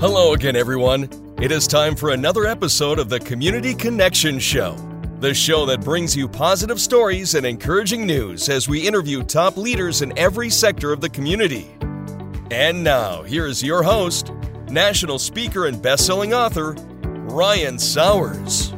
Hello again, everyone. It is time for another episode of the Community Connection Show, the show that brings you positive stories and encouraging news as we interview top leaders in every sector of the community. And now, here is your host, national speaker and best-selling author, Ryan Sowers.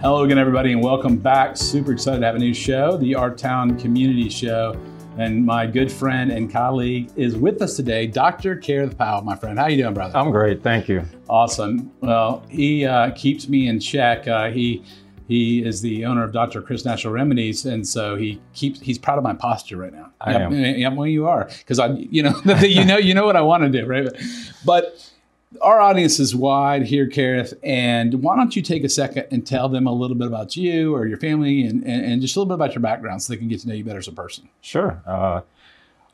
Hello again, everybody, and welcome back. Super excited to have a new show, the Our Town Community Show. And my good friend and colleague is with us today, Dr. Kareth Powell, my friend. How you doing, brother? I'm great, thank you. Awesome. Well, he uh, keeps me in check. Uh, he he is the owner of Dr. Chris Natural Remedies, and so he keeps he's proud of my posture right now. I yeah, am. Yeah, well, you are because I, you know, you know, you know what I want to do, right? But our audience is wide here, Kareth, and why don't you take a second and tell them a little bit about you or your family and, and, and just a little bit about your background so they can get to know you better as a person. Sure. Uh,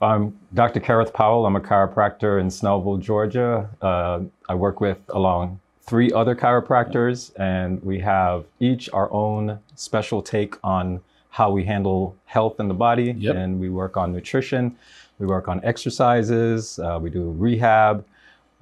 I'm Dr. Kareth Powell. I'm a chiropractor in Snellville, Georgia. Uh, I work with along three other chiropractors, and we have each our own special take on how we handle health in the body. Yep. And we work on nutrition, we work on exercises, uh, we do rehab,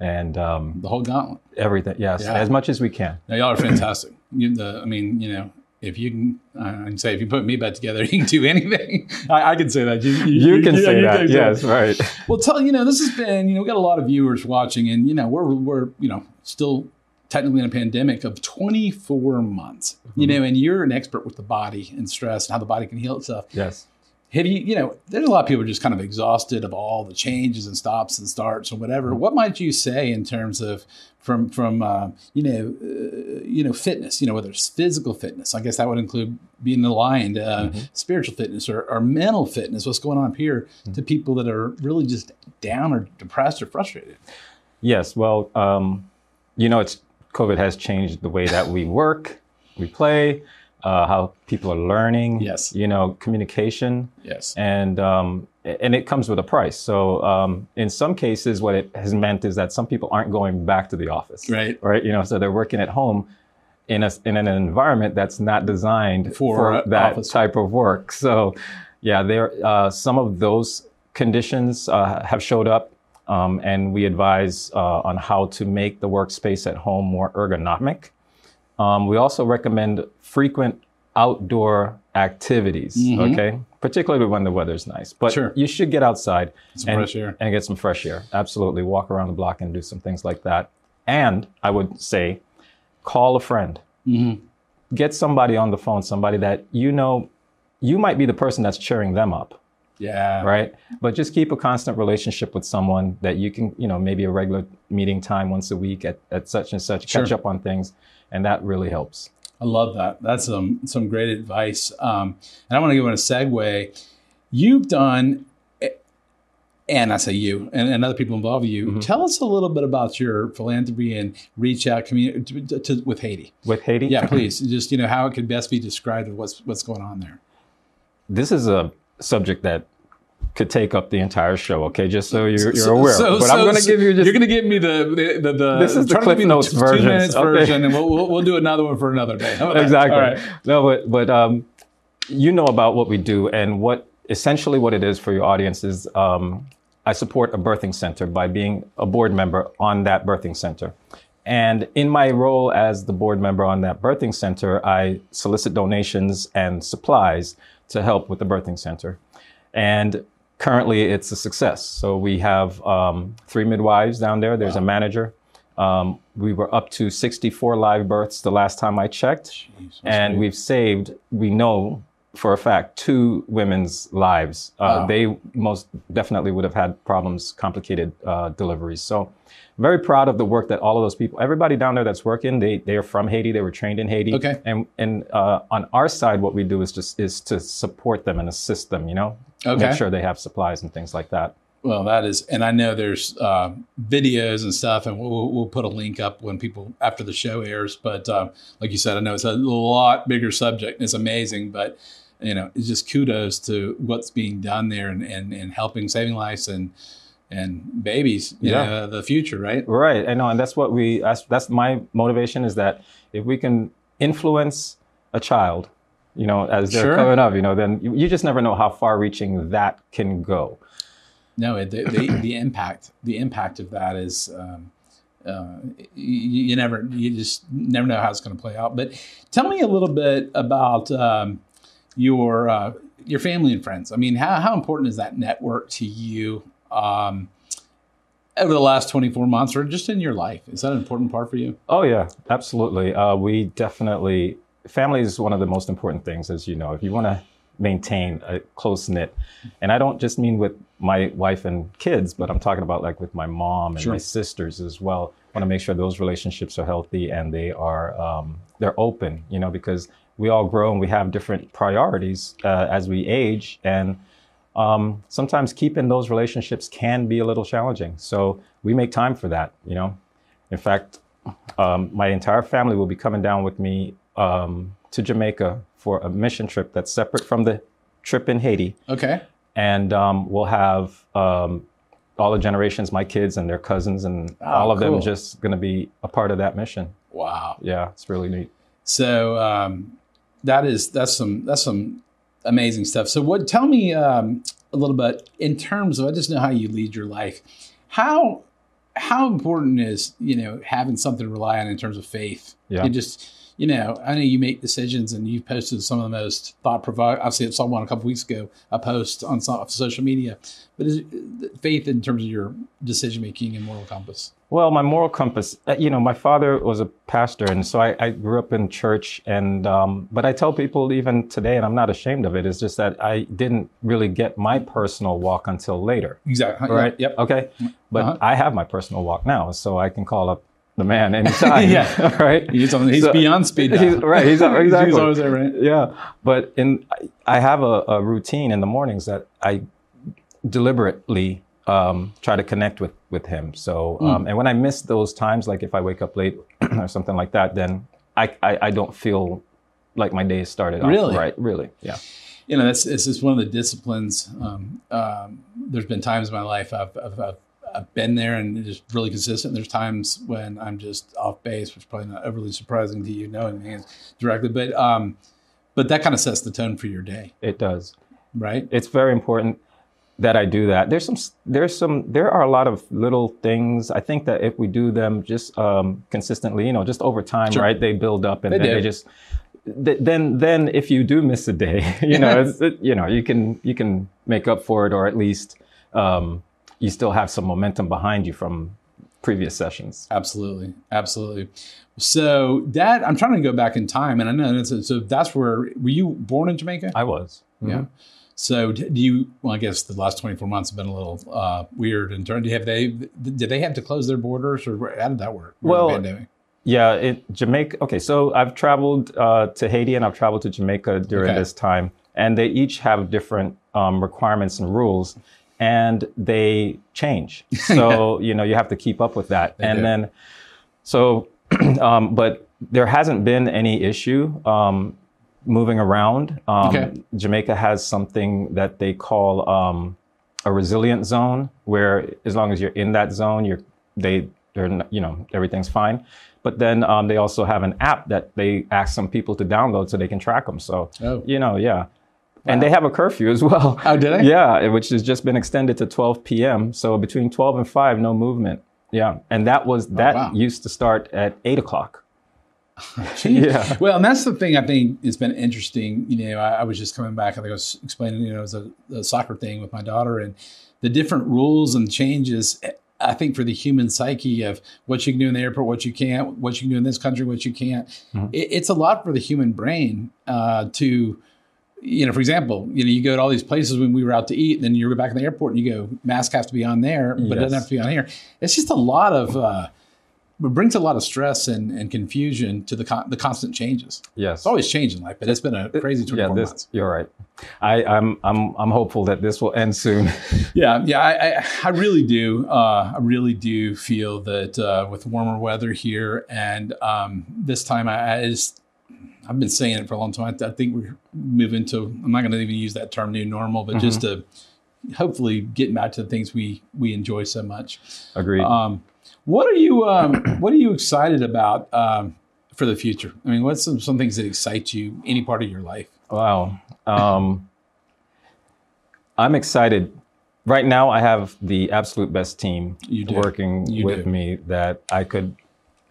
and um, The whole gauntlet. everything. Yes, Yeah. as much as we can. Now, y'all are fantastic. You, the, I mean, you know, if you can, I can say if you put me back together, you can do anything. I, I can say that. You, You can say you that. can say Yes, right. Well, tell you know, this has been you know, we got a lot of viewers watching, and you know, we're we're you know still technically in a pandemic of 24 months. You know, and you're an expert with the body and stress and how the body can heal itself. Yes. Have you, you know, there's a lot of people just kind of exhausted of all the changes and stops and starts and whatever. What might you say in terms of from from uh, you know uh, you know fitness? You know, whether it's physical fitness, I guess that would include being aligned, uh, spiritual fitness, or, or mental fitness. What's going on up here to people that are really just down or depressed or frustrated? Yes, well, um, you know, it's COVID has changed the way that we work, we play, uh, how people are learning. Yes. You know, communication, Yes. and um, and it comes with a price. So um, in some cases, what it has meant is that some people aren't going back to the office. Right. Right. You know, so they're working at home. In, a, in an environment that's not designed For, uh, that office. type of work. So, yeah, there uh, some of those conditions uh, have showed up, um, and we advise uh, on how to make the workspace at home more ergonomic. Um, we also recommend frequent outdoor activities. Okay, particularly when the weather's nice. But Sure. you should get outside and, and get some fresh air. Absolutely, walk around the block and do some things like that. And I would say, call a friend get somebody on the phone, somebody that you know, you might be the person that's cheering them up, Yeah. right? But just keep a constant relationship with someone that you can, you know, maybe a regular meeting time once a week at, at such and such, catch up on things. And that really helps. I love that. That's some some great advice. Um, and I want to give in a segue. You've done, and I say you, and, and other people involved with you. Mm-hmm. Tell us a little bit about your philanthropy and reach out community to, to, with Haiti. With Haiti, Yeah, please. Just you know how it could best be described of what's what's going on there. this is a subject that could take up the entire show. Okay, just so you're, you're So- aware. so- but so- I'm going to so give you just You're going to give me the the, the, the This is the Cliff Notes two, versions, two minutes okay. version, and we'll, we'll we'll do another one for another day. How about that? exactly. All right. No, but but um, you know about what we do and what essentially what it is for your audience is um, I support a birthing center by being a board member on that birthing center. And in my role as the board member on that birthing center, I solicit donations and supplies to help with the birthing center. And currently, it's a success. So we have um, three midwives down there. There's a manager. Um, we were up to 64 live births the last time I checked, Jeez, and great. we've saved. We know for a fact two women's lives. Uh, Wow. They most definitely would have had problems, complicated uh, deliveries. So, very proud of the work that all of those people, everybody down there that's working, they they are from Haiti. They were trained in Haiti. Okay. And and uh, on our side, what we do is just is to support them and assist them. You know, Okay. make sure they have supplies and things like that. Well, that is, and I know there's uh, videos and stuff, and we'll, we'll put a link up when people after the show airs. But uh, like you said, I know it's a lot bigger subject, and it's amazing. But you know, it's just kudos to what's being done there, and and, and helping saving lives and and babies, you Yeah. know, the future, right? Right. I know, and that's what we. That's, that's my motivation is that if we can influence a child you know, as they're Sure. coming up, you know, then you, you just never know how far reaching that can go. No, it- the, the the impact the impact of that is um, uh, you, you never you just never know how it's going to play out. But tell me a little bit about um, your uh, your family and friends. I mean, how how important is that network to you? Um, over the last 24 months or just in your life is that an important part for you Oh yeah, absolutely. Uh, we definitely family is one of the most important things, as you know. If you want to maintain a close knit, and I don't just mean with my wife and kids, but I'm talking about like with my mom and Sure. my sisters as well. Want to make sure those relationships are healthy and they are um, they're open, you know, because we all grow and we have different priorities uh, as we age, and um, sometimes keeping those relationships can be a little challenging. So we make time for that, you know. In fact, um, my entire family will be coming down with me um, to Jamaica for a mission trip that's separate from the trip in Haiti. okay And um, we'll have um, all the generations, my kids and their cousins, and all of cool. them just going to be a part of that mission. wow Yeah, it's really neat. So um, that is that's some that's some amazing stuff. So what? Tell me um, a little bit in terms of I just know how you lead your life. How how important is you know having something to rely on in terms of faith? Yeah. You just you know I know you make decisions and you've posted some of the most thought provoking. I see saw one a couple weeks ago a post on social media, but is faith in terms of your decision making and moral compass? Well, my moral compass, uh, you know, my father was a pastor, and so I, I grew up in church. And um, but I tell people even today, and I'm not ashamed of it. Is just that I didn't really get my personal walk until later, Exactly. right? Yep. Okay, but Uh-huh. I have my personal walk now, so I can call up the man anytime. Yeah. Right. He's on. He's So- beyond speed. He's, right. He's exactly. He's always there, right? Yeah, but in I have a, a routine in the mornings that I deliberately um, try to connect with with him. So, Hmm. um, and when I miss those times, like if I wake up late or something like that, then I I, I don't feel like my day has started off Really? right. Really, yeah. you know, that's it's just one of the disciplines. Um, um, there's been times in my life I've, I've, I've, I've been there and just really consistent. There's times when I'm just off base, which is probably not overly surprising to you knowing me directly, but um, but that kind of sets the tone for your day, It does. right? It's very important that I do that. There's some, there's some, there are a lot of little things. I think that if we do them just um, consistently, you know, just over time, Sure. right? They build up, and They then they just. th- Then, then, if you do miss a day, you know, it's, it, you know, you can you can make up for it, or at least um, you still have some momentum behind you from previous sessions. Absolutely, absolutely. So, that I'm trying to go back in time, and I know that's so. That's where were you born in Jamaica? I was. Yeah. So do you? Well, I guess the last 24 months have been a little uh, weird in terms. Have they? Did they have to close their borders, or how did that work? Well, pandemic? Yeah, it, Jamaica. Okay, so I've traveled uh, to Haiti and I've traveled to Jamaica during Okay. this time, and they each have different um, requirements and rules, and they change. So you know you have to keep up with that, and do. then so, um, but there hasn't been any issue um, moving around. Um, Okay. Jamaica has something that they call um, a resilient zone, where as long as you're in that zone, you're they they're you know everything's fine. But then um, they also have an app that they ask some people to download so they can track them. So Oh. you know, yeah. And they have a curfew as well. Oh, did they? Yeah, which has just been extended to 12 p.m. So between 12 and 5, no movement. Yeah, and that was that Oh, wow. used to start at eight o'clock. Yeah. Well, and that's the thing I think has been interesting. You know, I, I was just coming back. I think I was explaining, you know, it was a, a soccer thing with my daughter and the different rules and changes. I think for the human psyche of what you can do in the airport, what you can't, what you can do in this country, what you can't. Mm-hmm. It, it's a lot for the human brain uh, to, you know, for example, you know, you go to all these places when we were out to eat, and then you go back in the airport and you go, mask has to be on there, but it doesn't have to be on here. It's just a lot of, uh, it brings a lot of stress and, and confusion to the con- the constant changes. Yes. It's always changing life, but it's been a crazy 24 yeah, this, months. you're right. I, I'm I'm I'm hopeful that this will end soon. Yeah, yeah, I, I, I really do. Uh, I really do feel that uh, with warmer weather here, and um, this time I, I just, I've been saying it for a long time. I, I think we're moving to. I'm not going to even use that term "new normal," but just to hopefully getting back to the things we we enjoy so much. Agreed. Um, what are you um, What are you excited about um, for the future? I mean, what's some, some things that excite you, any part of your life? Wow. Um, I'm excited. Right now, I have the absolute best team You working You with do. me that I could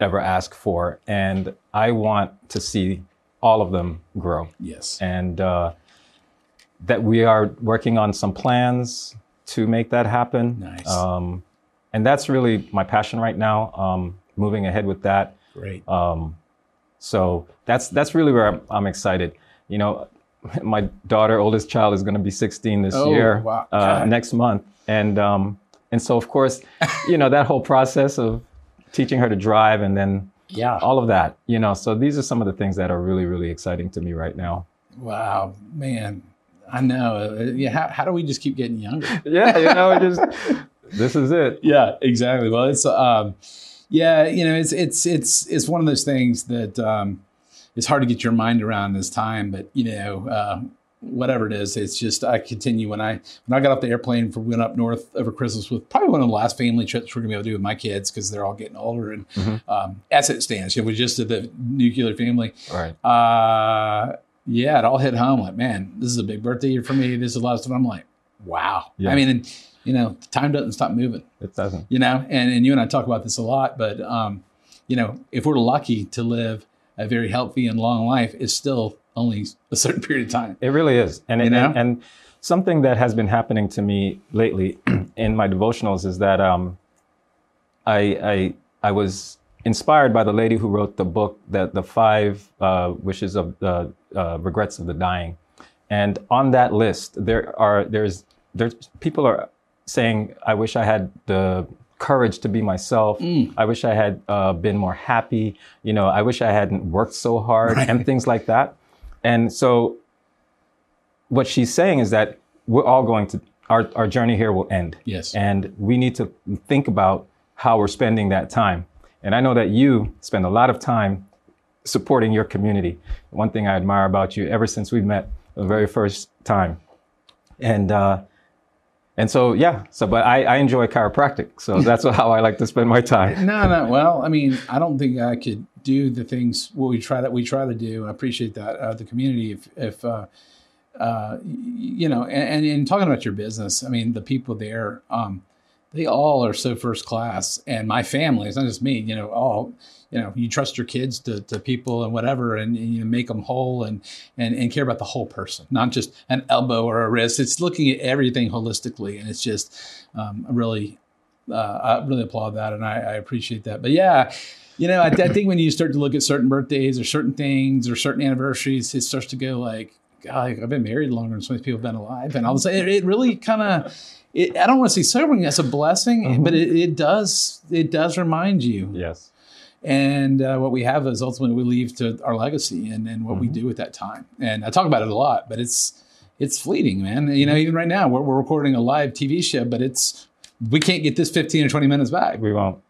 ever ask for. And I want to see all of them grow. Yes. And uh, that we are working on some plans to make that happen. Nice. Um, and that's really my passion right now, um, moving ahead with that. Great. Um, so that's that's really where I'm, I'm excited. You know, my daughter, oldest child, is going to be 16 this Oh, year, wow. uh, next month, and um, and so of course, you know that whole process of teaching her to drive and then yeah. all of that. You know, so these are some of the things that are really really exciting to me right now. Wow, man. I know. Yeah. How, how do we just keep getting younger? Yeah, you know, it just this is it. yeah, exactly. Well, it's um, yeah, you know, it's it's it's it's one of those things that um, it's hard to get your mind around this time. But you know, uh, whatever it is, it's just I continue when I when I got off the airplane for went up north over Christmas with probably one of the last family trips we're gonna be able to do with my kids because they're all getting older and um, as it stands, it was just to the nuclear family. Right. Uh, yeah, it all hit home. Like, man, this is a big birthday year for me. This is a lot of stuff. I'm like, wow. Yeah. I mean, and, you know, time doesn't stop moving. It doesn't. You know, and and you and I talk about this a lot. But um, you know, if we're lucky to live a very healthy and long life, it's still only a certain period of time. It really is. And, it, and and something that has been happening to me lately in my devotionals is that um, I, I I was inspired by the lady who wrote the book that the five uh, wishes of the uh, regrets of the dying, and on that list there are there's there's people are saying I wish I had the courage to be myself. I wish I had uh, been more happy. You know, I wish I hadn't worked so hard and things like that. And so what she's saying is that we're all going to our, our journey here will end Yes. and we need to think about how we're spending that time and i know that you spend a lot of time supporting your community one thing i admire about you ever since we met the very first time and uh and so yeah so but i, I enjoy chiropractic so that's how i like to spend my time No, no. Well, I mean, I don't think I could do the things what we try that we try to do. I appreciate that uh, the community. If, if uh, uh, you know, and, in talking about your business, I mean, the people there, um, they all are so first class, and my family. It's not just me. You know, all you know, you trust your kids to, to people and whatever, and, and you make them whole and, and and care about the whole person, not just an elbow or a wrist. It's looking at everything holistically, and it's just um, really uh, I really applaud that and I, I appreciate that. But yeah, you know, I, I think when you start to look at certain birthdays or certain things or certain anniversaries, it starts to go like, God, I've been married longer than so many people have been alive. And all of a sudden, it, it really kind of, I don't want to say sobering, that's a blessing, but it, it does, it does remind you. yes And uh, what we have is ultimately we leave to our legacy and, and what we do with that time. And I talk about it a lot, but it's, it's fleeting, man. You know, even right now we're, we're recording a live TV show, but it's, we can't get this 15 or 20 minutes back. we won't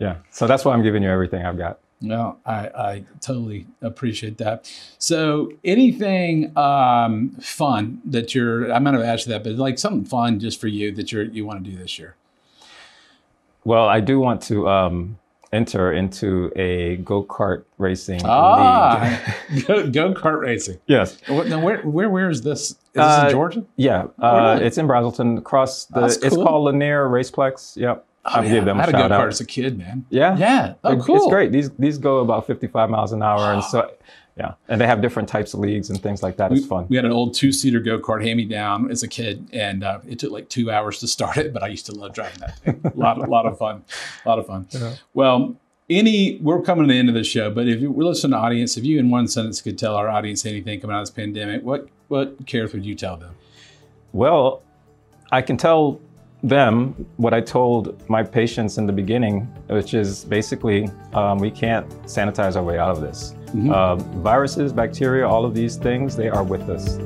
yeah so that's why i'm giving you everything i've got No, I, I totally appreciate that. So, anything um, fun that you're, I might have asked you that, but like something fun just for you that you're, you want to do this year? Well, I do want to um, enter into a go kart racing league. Ah, go go kart racing. Yes. Now, where, where, where is this? Is this Uh, in Georgia? Yeah. Uh. It's in Braselton, across the. That's It's cool. called Lanier Raceplex. Yep. I'll give them I had a go shout kart out. as a kid, man. Yeah. Yeah. Oh, cool. It's great. These these go about 55 miles an hour, and so yeah, and they have different types of leagues and things like that. It's fun. We had an old two seater go kart hand me down as a kid, and uh, it took like two hours to start it, but I used to love driving that thing. A lot, lot of fun. A lot of fun. Well, any, we're coming to the end of the show, but if we're listening to the audience, if you in one sentence could tell our audience anything coming out of this pandemic, what, what cares would you tell them? Well, I can tell them what I told my patients in the beginning, which is basically um, we can't sanitize our way out of this. Uh, viruses, bacteria, all of these things, they are with us.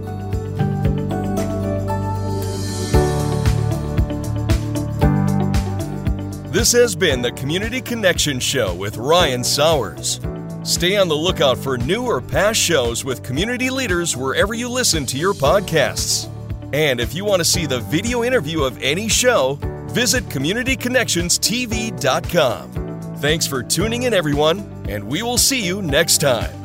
This has been the Community Connection Show with Ryan Sowers. Stay on the lookout for new or past shows with community leaders wherever you listen to your podcasts. And if you want to see the video interview of any show, visit CommunityConnectionsTV.com. Thanks for tuning in, everyone. And we will see you next time.